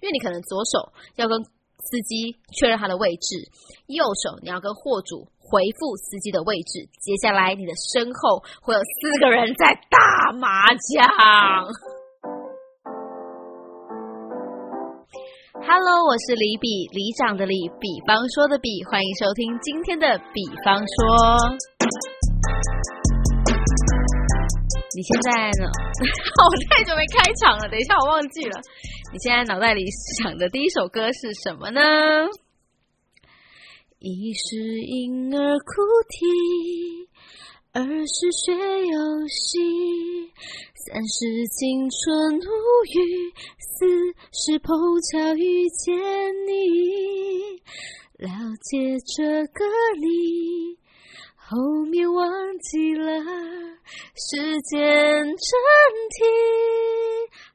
因为你可能左手要跟司机确认他的位置，右手你要跟货主回复司机的位置，接下来你的身后会有四个人在打麻将。Hello，我是李比，李长的李，比方说的比，欢迎收听今天的比方说。你现在呢？我太久没开场了，等一下我忘记了。你现在脑袋里想的第一首歌是什么呢？一是婴儿哭啼，二是学游戏。三是青春无语，四是碰巧遇见你，了解这个你，后面忘记了时间暂停。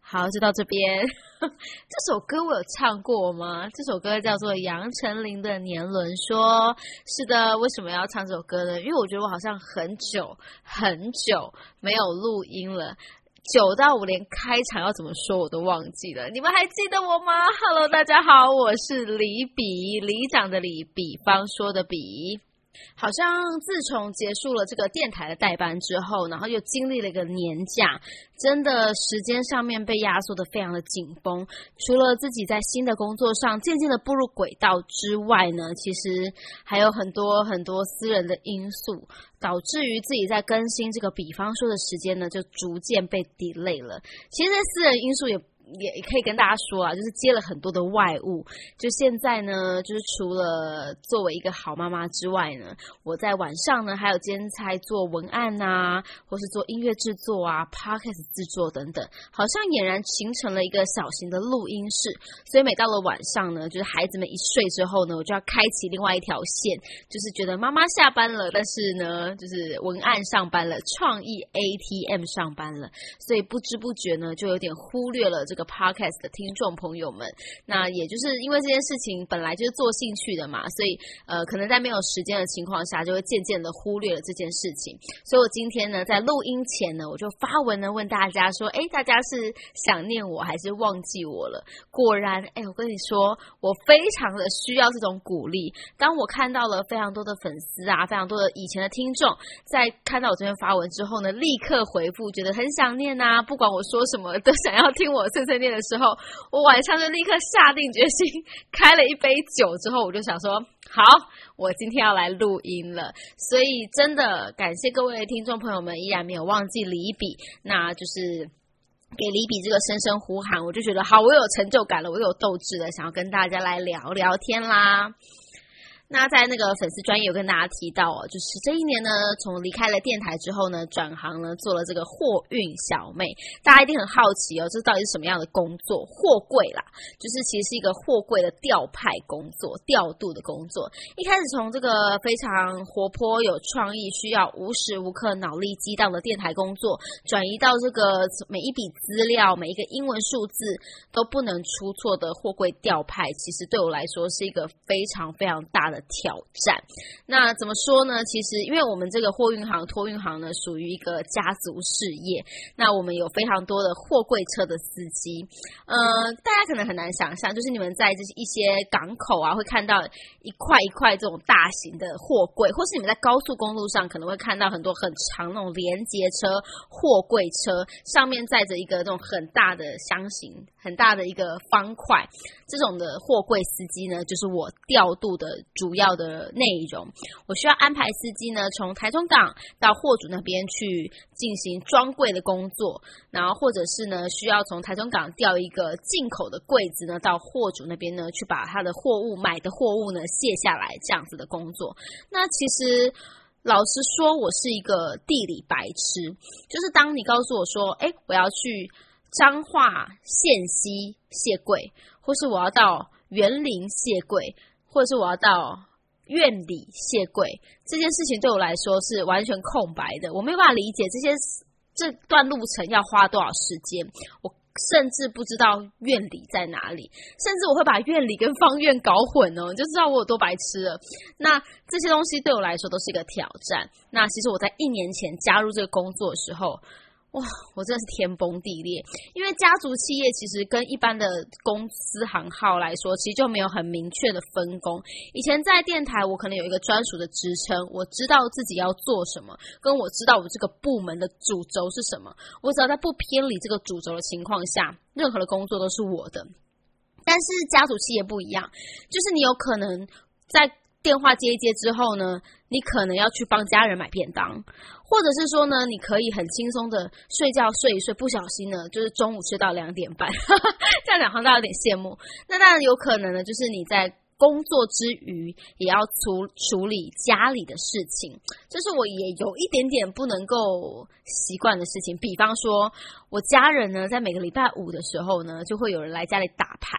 好，就到这边。这首歌我有唱过吗？这首歌叫做杨丞琳的《年轮》。说是的，为什么要唱这首歌呢？因为我觉得我好像很久很久没有录音了。久到我连开场要怎么说我都忘记了，你们还记得我吗？Hello，大家好，我是李比，里长的李，比方说的比。好像自从结束了这个电台的代班之后，然后又经历了一个年假，真的时间上面被压缩的非常的紧绷。除了自己在新的工作上渐渐的步入轨道之外呢，其实还有很多很多私人的因素，导致于自己在更新这个比方说的时间呢，就逐渐被 delay 了。其实私人因素也。也也可以跟大家说啊，就是接了很多的外物。就现在呢，就是除了作为一个好妈妈之外呢，我在晚上呢还有兼差做文案啊，或是做音乐制作啊、podcast 制作等等，好像俨然形成了一个小型的录音室。所以每到了晚上呢，就是孩子们一睡之后呢，我就要开启另外一条线，就是觉得妈妈下班了，但是呢，就是文案上班了，创意 ATM 上班了，所以不知不觉呢，就有点忽略了这。个 podcast 的听众朋友们，那也就是因为这件事情本来就是做兴趣的嘛，所以呃，可能在没有时间的情况下，就会渐渐的忽略了这件事情。所以我今天呢，在录音前呢，我就发文呢问大家说，哎，大家是想念我还是忘记我了？果然，哎，我跟你说，我非常的需要这种鼓励。当我看到了非常多的粉丝啊，非常多的以前的听众，在看到我这边发文之后呢，立刻回复，觉得很想念啊，不管我说什么，都想要听我。在念的时候，我晚上就立刻下定决心，开了一杯酒之后，我就想说，好，我今天要来录音了。所以真的感谢各位听众朋友们，依然没有忘记李比，那就是给李比这个声声呼喊，我就觉得好，我有成就感了，我有斗志了，想要跟大家来聊聊天啦。那在那个粉丝专业有跟大家提到哦，就是这一年呢，从离开了电台之后呢，转行呢做了这个货运小妹。大家一定很好奇哦，这到底是什么样的工作？货柜啦，就是其实是一个货柜的调派工作、调度的工作。一开始从这个非常活泼有创意、需要无时无刻脑力激荡的电台工作，转移到这个每一笔资料、每一个英文数字都不能出错的货柜调派，其实对我来说是一个非常非常大的。挑战，那怎么说呢？其实，因为我们这个货运行、托运行呢，属于一个家族事业。那我们有非常多的货柜车的司机，呃，大家可能很难想象，就是你们在这一些港口啊，会看到一块一块这种大型的货柜，或是你们在高速公路上可能会看到很多很长那种连接车、货柜车，上面载着一个这种很大的箱型、很大的一个方块，这种的货柜司机呢，就是我调度的。主要的内容，我需要安排司机呢，从台中港到货主那边去进行装柜的工作，然后或者是呢，需要从台中港调一个进口的柜子呢，到货主那边呢，去把他的货物买的货物呢卸下来，这样子的工作。那其实老实说，我是一个地理白痴，就是当你告诉我说，哎，我要去彰化县西卸柜，或是我要到园林卸柜。或者是我要到院里卸柜这件事情对我来说是完全空白的，我没有办法理解这些这段路程要花多少时间，我甚至不知道院里在哪里，甚至我会把院里跟方院搞混哦，就知道我有多白痴了。那这些东西对我来说都是一个挑战。那其实我在一年前加入这个工作的时候。哇，我真的是天崩地裂。因为家族企业其实跟一般的公司行号来说，其实就没有很明确的分工。以前在电台，我可能有一个专属的职称，我知道自己要做什么，跟我知道我这个部门的主轴是什么。我只要在不偏离这个主轴的情况下，任何的工作都是我的。但是家族企业不一样，就是你有可能在。电话接一接之后呢，你可能要去帮家人买便当，或者是说呢，你可以很轻松的睡觉睡一睡，不小心呢，就是中午睡到两点半，这样讲好像大家有点羡慕。那当然有可能呢，就是你在。工作之余也要处处理家里的事情，这是我也有一点点不能够习惯的事情。比方说，我家人呢，在每个礼拜五的时候呢，就会有人来家里打牌，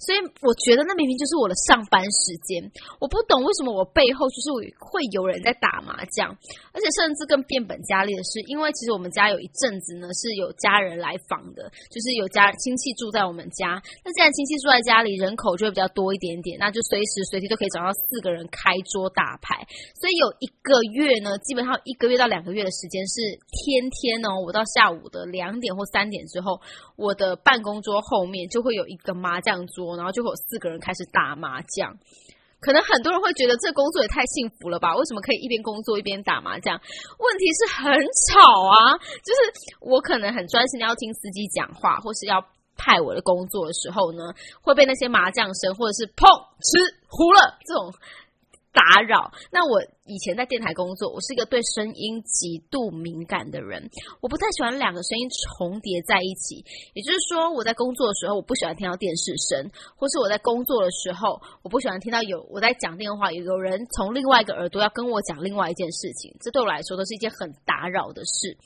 所以我觉得那明明就是我的上班时间。我不懂为什么我背后就是会有人在打麻将，而且甚至更变本加厉的是，因为其实我们家有一阵子呢是有家人来访的，就是有家亲戚住在我们家。那既然亲戚住在家里，人口就会比较多一点点。那就随时随地都可以找到四个人开桌打牌，所以有一个月呢，基本上一个月到两个月的时间是天天哦，我到下午的两点或三点之后，我的办公桌后面就会有一个麻将桌，然后就会有四个人开始打麻将。可能很多人会觉得这工作也太幸福了吧？为什么可以一边工作一边打麻将？问题是很吵啊，就是我可能很专心的要听司机讲话，或是要。派我的工作的时候呢，会被那些麻将声或者是砰吃糊了这种打扰。那我以前在电台工作，我是一个对声音极度敏感的人，我不太喜欢两个声音重叠在一起。也就是说，我在工作的时候，我不喜欢听到电视声，或是我在工作的时候，我不喜欢听到有我在讲电话，有有人从另外一个耳朵要跟我讲另外一件事情，这对我来说都是一件很打扰的事。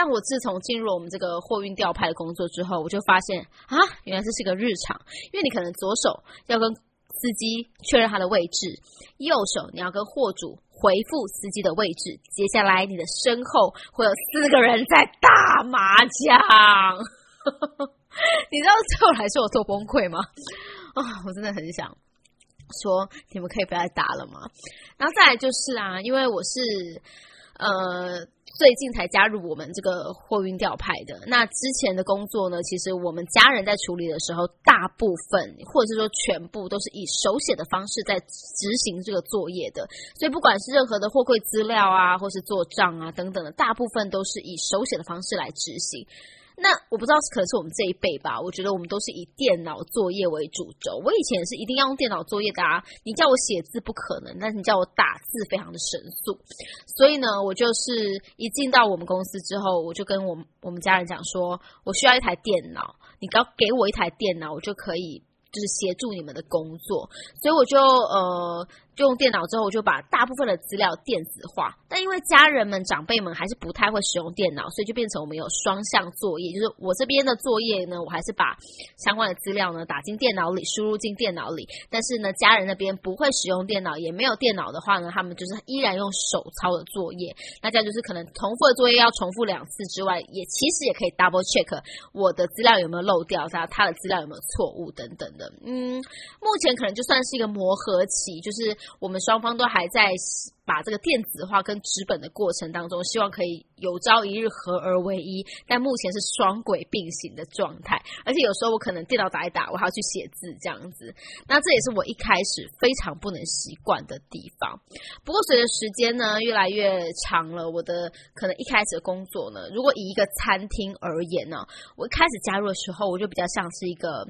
但我自从进入我们这个货运调派的工作之后，我就发现啊，原来这是个日常。因为你可能左手要跟司机确认他的位置，右手你要跟货主回复司机的位置。接下来你的身后会有四个人在打麻将，你知道对我来说有多崩溃吗？啊，我真的很想说，你们可以不要再打了吗？然后再来就是啊，因为我是呃。最近才加入我们这个货运调派的，那之前的工作呢？其实我们家人在处理的时候，大部分或者是说全部都是以手写的方式在执行这个作业的，所以不管是任何的货柜资料啊，或是做账啊等等的，大部分都是以手写的方式来执行。那我不知道是可能是我们这一辈吧，我觉得我们都是以电脑作业为主轴。我以前是一定要用电脑作业的啊，你叫我写字不可能，但是你叫我打字非常的神速。所以呢，我就是一进到我们公司之后，我就跟我我们家人讲说，我需要一台电脑，你只要给我一台电脑，我就可以就是协助你们的工作。所以我就呃。用电脑之后，我就把大部分的资料电子化。但因为家人们、长辈们还是不太会使用电脑，所以就变成我们有双向作业。就是我这边的作业呢，我还是把相关的资料呢打进电脑里，输入进电脑里。但是呢，家人那边不会使用电脑，也没有电脑的话呢，他们就是依然用手抄的作业。那这样就是可能重复的作业要重复两次之外，也其实也可以 double check 我的资料有没有漏掉，他他的资料有没有错误等等的。嗯，目前可能就算是一个磨合期，就是。我们双方都还在把这个电子化跟纸本的过程当中，希望可以有朝一日合而为一，但目前是双轨并行的状态。而且有时候我可能电脑打一打，我还要去写字这样子，那这也是我一开始非常不能习惯的地方。不过随着时间呢越来越长了，我的可能一开始的工作呢，如果以一个餐厅而言呢，我一开始加入的时候，我就比较像是一个。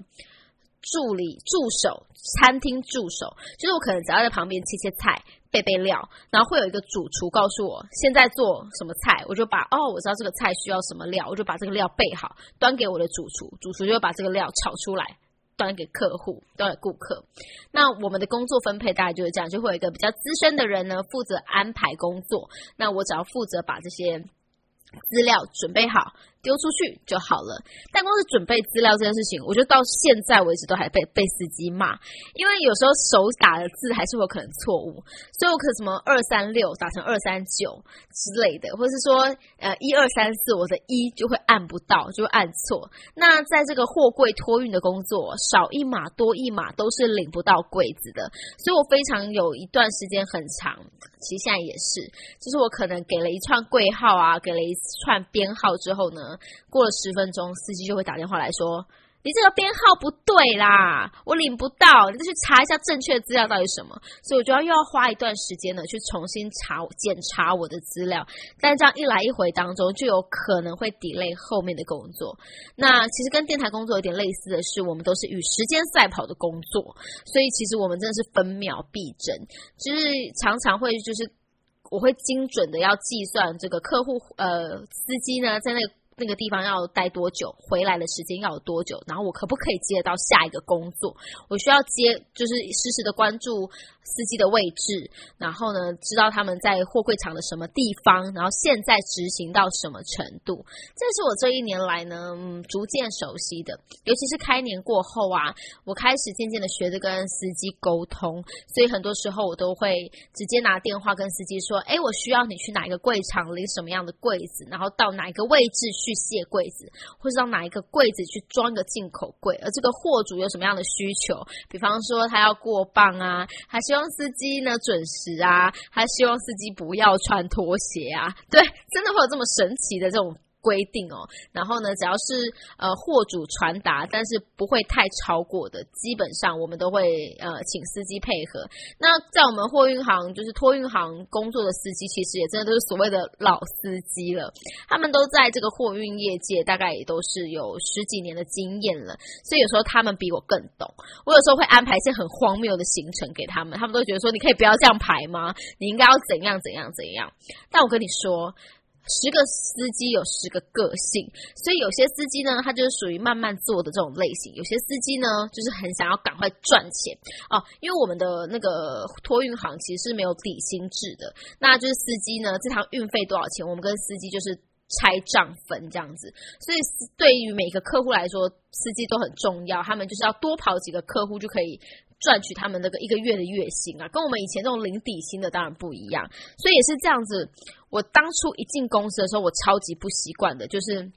助理、助手、餐厅助手，就是我可能只要在旁边切切菜、备备料，然后会有一个主厨告诉我现在做什么菜，我就把哦，我知道这个菜需要什么料，我就把这个料备好，端给我的主厨，主厨就会把这个料炒出来，端给客户，端给顾客。那我们的工作分配大概就是这样，就会有一个比较资深的人呢负责安排工作，那我只要负责把这些资料准备好。丢出去就好了。但光是准备资料这件事情，我觉得到现在为止都还被被司机骂，因为有时候手打的字还是有可能错误，所以我可什么二三六打成二三九之类的，或是说呃一二三四，我的一就会按不到，就会按错。那在这个货柜托运的工作，少一码多一码都是领不到柜子的，所以我非常有一段时间很长，其实现在也是，就是我可能给了一串柜号啊，给了一串编号之后呢。过了十分钟，司机就会打电话来说：“你这个编号不对啦，我领不到，你再去查一下正确的资料到底什么。”所以我就要又要花一段时间呢，去重新查检查我的资料。但这样一来一回当中，就有可能会 delay 后面的工作。那其实跟电台工作有点类似的是，我们都是与时间赛跑的工作，所以其实我们真的是分秒必争，就是常常会就是我会精准的要计算这个客户呃司机呢在那个。那个地方要待多久？回来的时间要有多久？然后我可不可以接到下一个工作？我需要接，就是实时的关注司机的位置，然后呢，知道他们在货柜场的什么地方，然后现在执行到什么程度？这是我这一年来呢，嗯，逐渐熟悉的。尤其是开年过后啊，我开始渐渐的学着跟司机沟通，所以很多时候我都会直接拿电话跟司机说：“哎，我需要你去哪一个柜场领什么样的柜子，然后到哪一个位置去。”去卸柜子，或是到哪一个柜子去装一个进口柜，而这个货主有什么样的需求？比方说他要过磅啊，还希望司机呢准时啊，还希望司机不要穿拖鞋啊，对，真的会有这么神奇的这种。规定哦，然后呢，只要是呃货主传达，但是不会太超过的，基本上我们都会呃请司机配合。那在我们货运行就是托运行工作的司机，其实也真的都是所谓的老司机了，他们都在这个货运业界大概也都是有十几年的经验了，所以有时候他们比我更懂。我有时候会安排一些很荒谬的行程给他们，他们都觉得说你可以不要这样排吗？你应该要怎样怎样怎样？但我跟你说。十个司机有十个个性，所以有些司机呢，他就是属于慢慢做的这种类型；有些司机呢，就是很想要赶快赚钱哦。因为我们的那个托运行其实是没有底薪制的，那就是司机呢，这趟运费多少钱，我们跟司机就是拆账分这样子。所以对于每个客户来说，司机都很重要，他们就是要多跑几个客户就可以。赚取他们那个一个月的月薪啊，跟我们以前那种领底薪的当然不一样，所以也是这样子。我当初一进公司的时候，我超级不习惯的，就是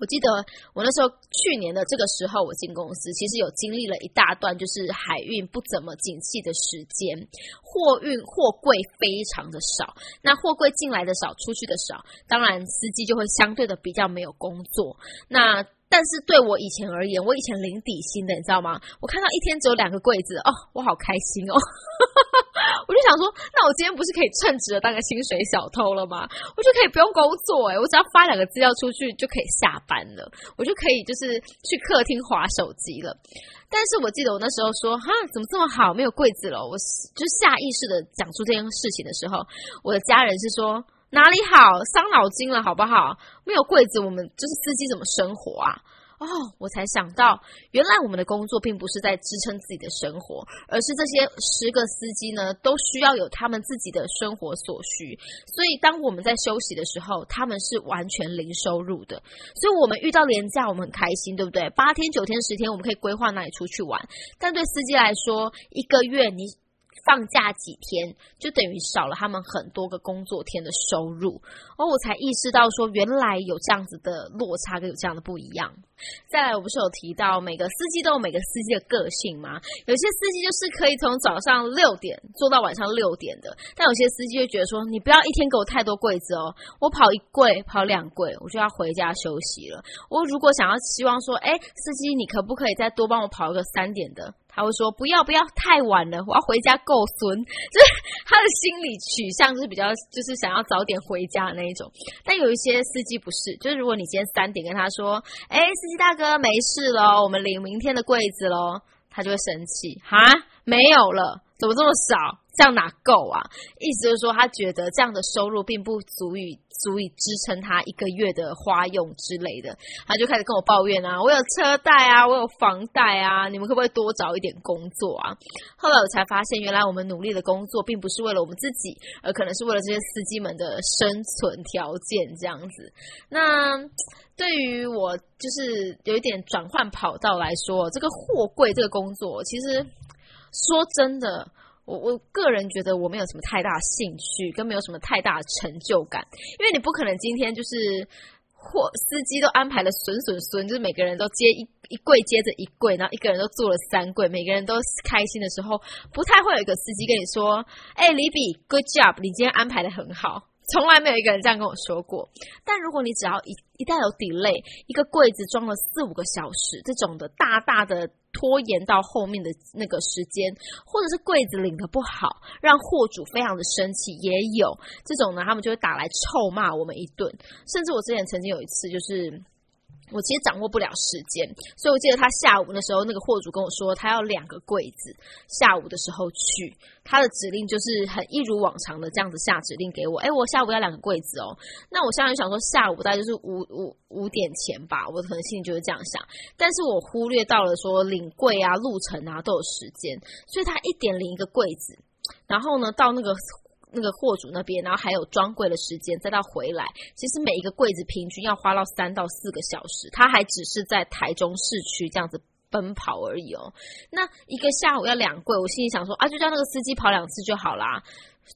我记得我那时候去年的这个时候，我进公司其实有经历了一大段就是海运不怎么景气的时间，货运货柜非常的少，那货柜进来的少，出去的少，当然司机就会相对的比较没有工作。那但是对我以前而言，我以前零底薪的，你知道吗？我看到一天只有两个柜子，哦，我好开心哦！我就想说，那我今天不是可以称职的当个薪水小偷了吗？我就可以不用工作，哎，我只要发两个资料出去就可以下班了，我就可以就是去客厅划手机了。但是我记得我那时候说，哈，怎么这么好，没有柜子了？我就下意识的讲出这件事情的时候，我的家人是说。哪里好，伤脑筋了，好不好？没有柜子，我们就是司机怎么生活啊？哦，我才想到，原来我们的工作并不是在支撑自己的生活，而是这些十个司机呢，都需要有他们自己的生活所需。所以，当我们在休息的时候，他们是完全零收入的。所以我们遇到廉价，我们很开心，对不对？八天、九天、十天，我们可以规划哪里出去玩。但对司机来说，一个月你。放假几天，就等于少了他们很多个工作天的收入，而我才意识到说，原来有这样子的落差，跟有这样的不一样。再来，我不是有提到每个司机都有每个司机的个性吗？有些司机就是可以从早上六点做到晚上六点的，但有些司机就觉得说，你不要一天给我太多柜子哦，我跑一柜跑两柜，我就要回家休息了。我如果想要希望说，哎，司机你可不可以再多帮我跑一个三点的？他会说不要不要太晚了，我要回家够孙，就是他的心理取向是比较就是想要早点回家的那一种。但有一些司机不是，就是如果你今天三点跟他说，哎，司机大哥没事喽，我们领明天的柜子喽，他就会生气哈，没有了。怎么这么少？这样哪够啊？意思就是说，他觉得这样的收入并不足以足以支撑他一个月的花用之类的，他就开始跟我抱怨啊，我有车贷啊，我有房贷啊，你们可不可以多找一点工作啊？后来我才发现，原来我们努力的工作并不是为了我们自己，而可能是为了这些司机们的生存条件这样子。那对于我就是有一点转换跑道来说，这个货柜这个工作，其实说真的。我我个人觉得我没有什么太大兴趣，跟没有什么太大的成就感，因为你不可能今天就是货司机都安排了损损损，就是每个人都接一一柜接着一柜，然后一个人都做了三柜，每个人都开心的时候，不太会有一个司机跟你说：“哎，李比，good job，你今天安排的很好。”从来没有一个人这样跟我说过。但如果你只要一一旦有 delay，一个柜子装了四五个小时，这种的大大的拖延到后面的那个时间，或者是柜子领的不好，让货主非常的生气，也有这种呢，他们就会打来臭骂我们一顿。甚至我之前曾经有一次就是。我其实掌握不了时间，所以我记得他下午的时候，那个货主跟我说，他要两个柜子，下午的时候去。他的指令就是很一如往常的这样子下指令给我。哎，我下午要两个柜子哦。那我现在就想说，下午大概就是五五五点前吧，我可能心里就是这样想。但是我忽略到了说领柜啊、路程啊都有时间，所以他一点领一个柜子，然后呢到那个。那个货主那边，然后还有装柜的时间，再到回来，其实每一个柜子平均要花到三到四个小时。他还只是在台中市区这样子奔跑而已哦。那一个下午要两柜，我心里想说啊，就叫那个司机跑两次就好啦。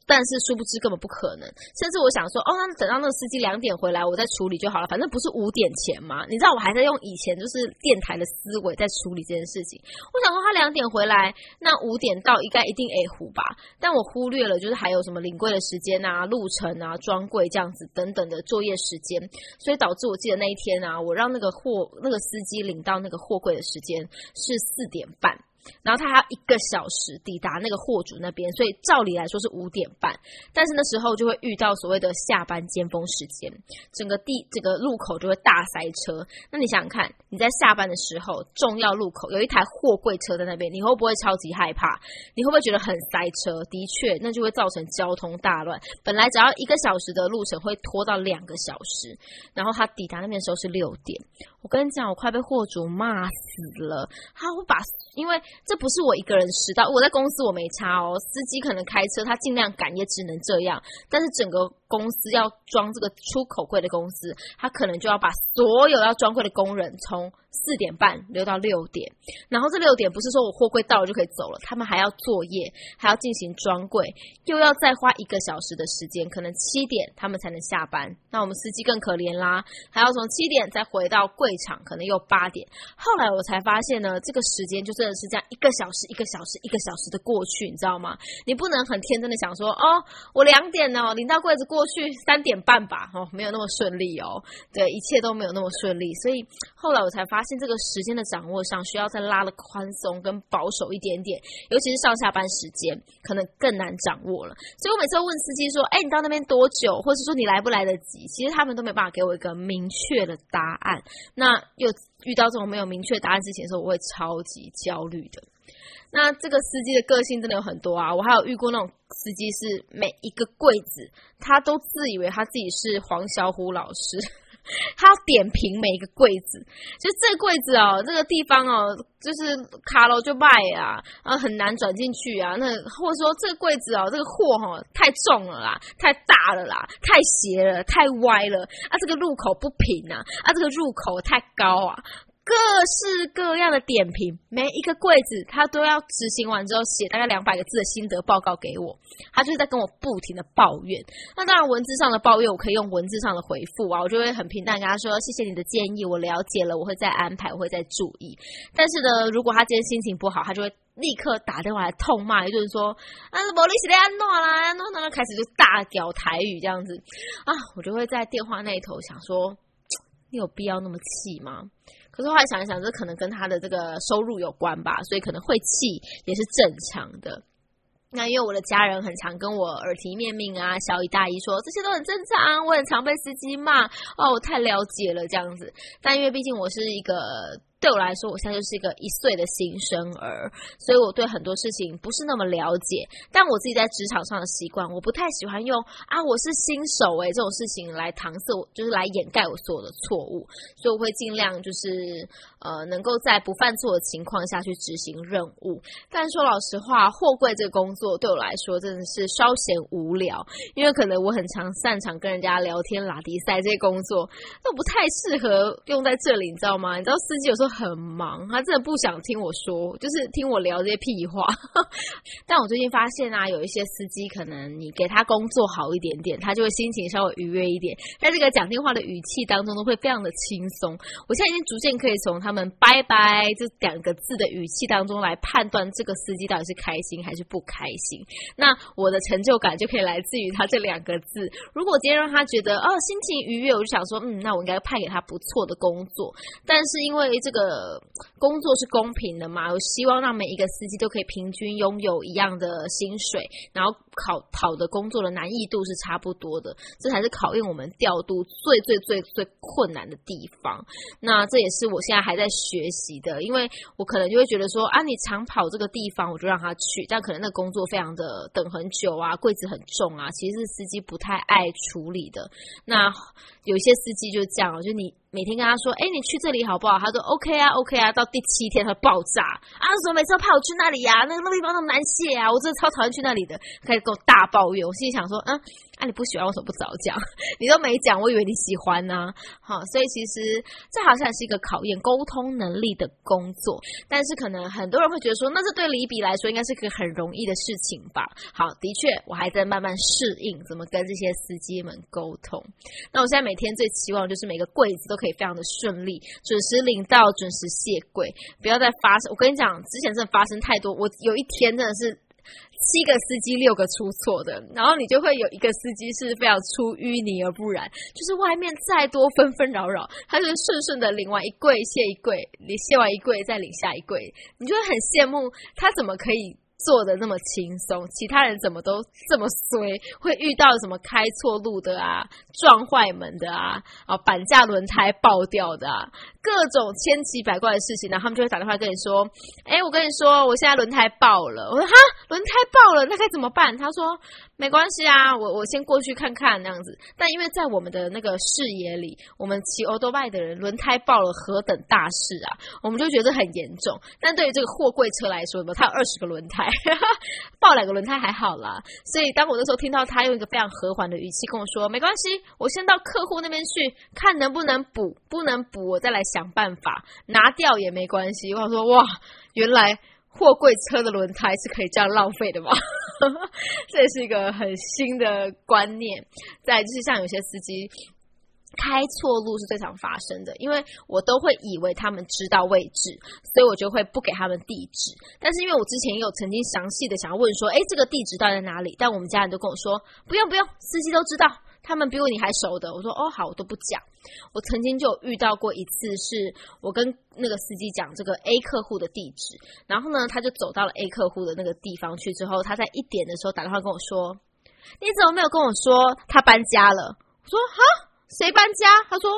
但是殊不知根本不可能，甚至我想说，哦，那等到那个司机两点回来，我再处理就好了，反正不是五点前嘛。你知道我还在用以前就是电台的思维在处理这件事情。我想说他两点回来，那五点到应该一定 A 湖吧？但我忽略了，就是还有什么领柜的时间啊、路程啊、装柜这样子等等的作业时间，所以导致我记得那一天啊，我让那个货那个司机领到那个货柜的时间是四点半。然后他还要一个小时抵达那个货主那边，所以照理来说是五点半，但是那时候就会遇到所谓的下班尖峰时间，整个地这个路口就会大塞车。那你想想看，你在下班的时候，重要路口有一台货柜车在那边，你会不会超级害怕？你会不会觉得很塞车？的确，那就会造成交通大乱。本来只要一个小时的路程，会拖到两个小时。然后他抵达那边的时候是六点，我跟你讲，我快被货主骂死了。他会把因为这不是我一个人迟到，我在公司我没差哦。司机可能开车，他尽量赶也只能这样。但是整个公司要装这个出口柜的公司，他可能就要把所有要装柜的工人从。四点半留到六点，然后这六点不是说我货柜到了就可以走了，他们还要作业，还要进行装柜，又要再花一个小时的时间，可能七点他们才能下班。那我们司机更可怜啦，还要从七点再回到柜场，可能又八点。后来我才发现呢，这个时间就真的是这样一个小时一个小时一个小时的过去，你知道吗？你不能很天真的想说哦，我两点哦领到柜子过过去三点半吧，哦没有那么顺利哦，对，一切都没有那么顺利。所以后来我才发现。这个时间的掌握上需要再拉的宽松跟保守一点点，尤其是上下班时间可能更难掌握了。所以我每次问司机说：“哎，你到那边多久？”或者说你来不来得及？其实他们都没办法给我一个明确的答案。那又遇到这种没有明确答案之前的时候，我会超级焦虑的。那这个司机的个性真的有很多啊！我还有遇过那种司机是每一个柜子他都自以为他自己是黄小虎老师。他点评每一个柜子，就这柜子哦，这个地方哦，就是卡楼就卖啊，啊很难转进去啊。那或者说这个柜子哦，这个货哈太重了啦，太大了啦，太斜了，太歪了啊。这个入口不平啊，啊这个入口太高啊。各式各样的点评，每一个柜子他都要执行完之后写大概两百个字的心得报告给我，他就是在跟我不停的抱怨。那当然文字上的抱怨我可以用文字上的回复啊，我就会很平淡跟他说谢谢你的建议，我了解了，我会再安排，我会再注意。但是呢，如果他今天心情不好，他就会立刻打电话来痛骂，一顿说啊，摩利西的安诺啦，安诺呢开始就大屌台语这样子啊，我就会在电话那头想说，有必要那么气吗？可是后来想一想，这可能跟他的这个收入有关吧，所以可能会气也是正常的。那因为我的家人很常跟我耳提面命啊，小姨大姨说这些都很正常，我很常被司机骂哦，我太了解了这样子。但因为毕竟我是一个。对我来说，我现在就是一个一岁的新生儿，所以我对很多事情不是那么了解。但我自己在职场上的习惯，我不太喜欢用啊我是新手诶这种事情来搪塞我，就是来掩盖我所有的错误。所以我会尽量就是呃能够在不犯错的情况下去执行任务。但说老实话，货柜这个工作对我来说真的是稍显无聊，因为可能我很常擅长跟人家聊天拉迪赛这些工作，都不太适合用在这里，你知道吗？你知道司机有时候很忙，他真的不想听我说，就是听我聊这些屁话。但我最近发现啊，有一些司机可能你给他工作好一点点，他就会心情稍微愉悦一点，在这个讲电话的语气当中都会非常的轻松。我现在已经逐渐可以从他们“拜拜”这两个字的语气当中来判断这个司机到底是开心还是不开心。那我的成就感就可以来自于他这两个字。如果今天让他觉得哦心情愉悦，我就想说，嗯，那我应该派给他不错的工作。但是因为这个的工作是公平的嘛，我希望让每一个司机都可以平均拥有一样的薪水，然后考跑的工作的难易度是差不多的，这才是考验我们调度最最最最困难的地方。那这也是我现在还在学习的，因为我可能就会觉得说啊，你常跑这个地方，我就让他去，但可能那工作非常的等很久啊，柜子很重啊，其实是司机不太爱处理的。那有些司机就这样，就你。每天跟他说：“哎，你去这里好不好？”他说：“OK 啊，OK 啊。”到第七天他爆炸啊！什么每次都派我去那里呀？那个那地方那么难卸啊！我真的超讨厌去那里的，开始跟我大抱怨。我心里想说：“嗯，啊你不喜欢为什么不早讲？你都没讲，我以为你喜欢呢。”好，所以其实这好像是一个考验沟通能力的工作，但是可能很多人会觉得说：“那这对李比来说应该是个很容易的事情吧？”好，的确，我还在慢慢适应怎么跟这些司机们沟通。那我现在每天最期望就是每个柜子都可以。非常的顺利，准时领到，准时卸柜，不要再发生。我跟你讲，之前真的发生太多。我有一天真的是七个司机六个出错的，然后你就会有一个司机是非常出淤泥而不染，就是外面再多纷纷扰扰，他就是顺顺的领完一柜卸一柜，你卸完一柜再领下一柜，你就会很羡慕他怎么可以。做的那么轻松，其他人怎么都这么衰？会遇到什么开错路的啊，撞坏门的啊，啊，板架轮胎爆掉的啊，各种千奇百怪的事情呢？他们就会打电话跟你说：“哎，我跟你说，我现在轮胎爆了。”我说：“哈，轮胎爆了，那该怎么办？”他说：“没关系啊，我我先过去看看那样子。”但因为在我们的那个视野里，我们骑欧多拜的人轮胎爆了何等大事啊，我们就觉得很严重。但对于这个货柜车来说，呢，它有二十个轮胎。爆两个轮胎还好啦，所以当我那时候听到他用一个非常和缓的语气跟我说：“没关系，我先到客户那边去看能不能补，不能补我再来想办法拿掉也没关系。”我说：“哇，原来货柜车的轮胎是可以这样浪费的吗？” 这也是一个很新的观念。再就是像有些司机。开错路是最常发生的，因为我都会以为他们知道位置，所以我就会不给他们地址。但是因为我之前也有曾经详细的想要问说，哎，这个地址到底在哪里？但我们家人都跟我说，不用不用，司机都知道，他们比我你还熟的。我说哦好，我都不讲。我曾经就遇到过一次，是我跟那个司机讲这个 A 客户的地址，然后呢，他就走到了 A 客户的那个地方去之后，他在一点的时候打电话跟我说，你怎么没有跟我说他搬家了？我说哈。谁搬家？他说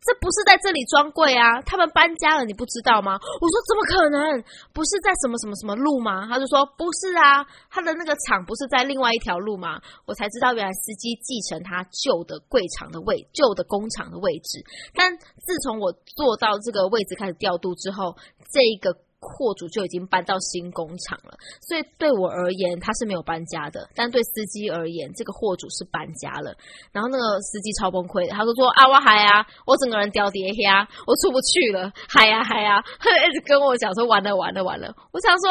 这不是在这里装柜啊，他们搬家了，你不知道吗？我说怎么可能？不是在什么什么什么路吗？他就说不是啊，他的那个厂不是在另外一条路吗？我才知道原来司机继承他旧的柜厂的位，旧的工厂的位置。但自从我坐到这个位置开始调度之后，这个。货主就已经搬到新工厂了，所以对我而言他是没有搬家的，但对司机而言，这个货主是搬家了。然后那个司机超崩溃，他就说：“啊，我嗨啊，我整个人掉跌下，我出不去了，嗨呀嗨呀，一直跟我讲说完了完了完了。”我想说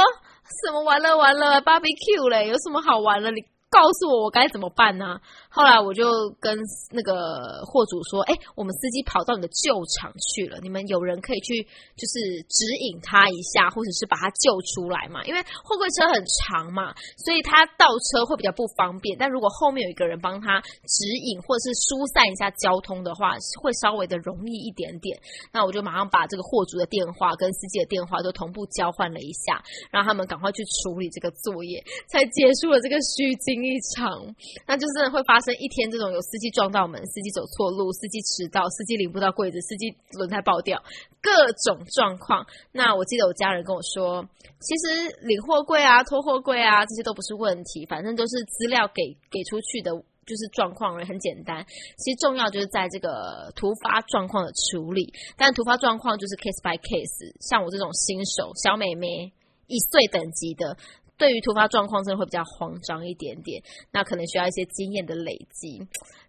什么完了完了，barbecue 嘞，有什么好玩的？你。告诉我我该怎么办呢？后来我就跟那个货主说：“哎，我们司机跑到你的旧厂去了，你们有人可以去，就是指引他一下，或者是把他救出来嘛？因为货柜车很长嘛，所以他倒车会比较不方便。但如果后面有一个人帮他指引，或者是疏散一下交通的话，会稍微的容易一点点。那我就马上把这个货主的电话跟司机的电话都同步交换了一下，让他们赶快去处理这个作业，才结束了这个虚惊。一场，那就是会发生一天这种有司机撞到门、司机走错路、司机迟到、司机领不到柜子、司机轮胎爆掉，各种状况。那我记得我家人跟我说，其实领货柜啊、拖货柜啊这些都不是问题，反正都是资料给给出去的。就是状况很简单，其实重要就是在这个突发状况的处理。但突发状况就是 case by case，像我这种新手小美眉一岁等级的，对于突发状况真的会比较慌张一点点，那可能需要一些经验的累积。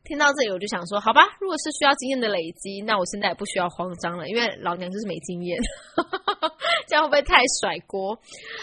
听到这里我就想说，好吧，如果是需要经验的累积，那我现在也不需要慌张了，因为老娘就是没经验。这样会不会太甩锅？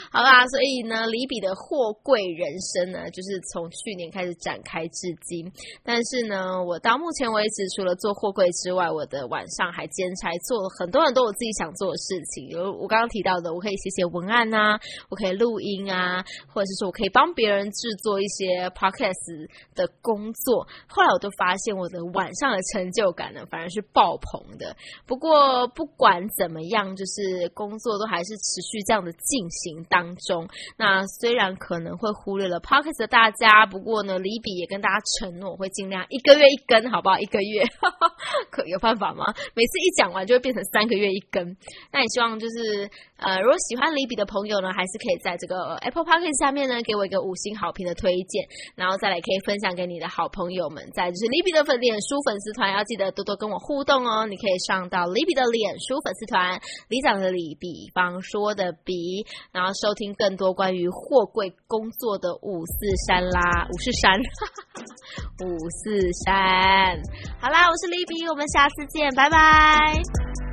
好啦，所以呢，李比的货柜人生呢，就是从去年开始展开至今。但是呢，我到目前为止，除了做货柜之外，我的晚上还兼差做了很多很多我自己想做的事情。有我刚刚提到的，我可以写写文案啊，我可以录音啊，或者是说我可以帮别人制作一些 podcast 的工作。后来我都发现，我的晚上的成就感呢，反而是爆棚的。不过不管怎么样，就是工作都。还是持续这样的进行当中。那虽然可能会忽略了 Pockets 的大家，不过呢，李比也跟大家承诺会尽量一个月一根，好不好？一个月 可有办法吗？每次一讲完就会变成三个月一根。那也希望就是呃，如果喜欢李比的朋友呢，还是可以在这个 Apple p o c k e t 下面呢，给我一个五星好评的推荐，然后再来可以分享给你的好朋友们。再就是李比的粉脸书粉丝团，要记得多多跟我互动哦。你可以上到李比的脸书粉丝团，李长的李比。方说的比，然后收听更多关于货柜工作的五四三啦，五四三，五四三。好啦，我是李比，我们下次见，拜拜。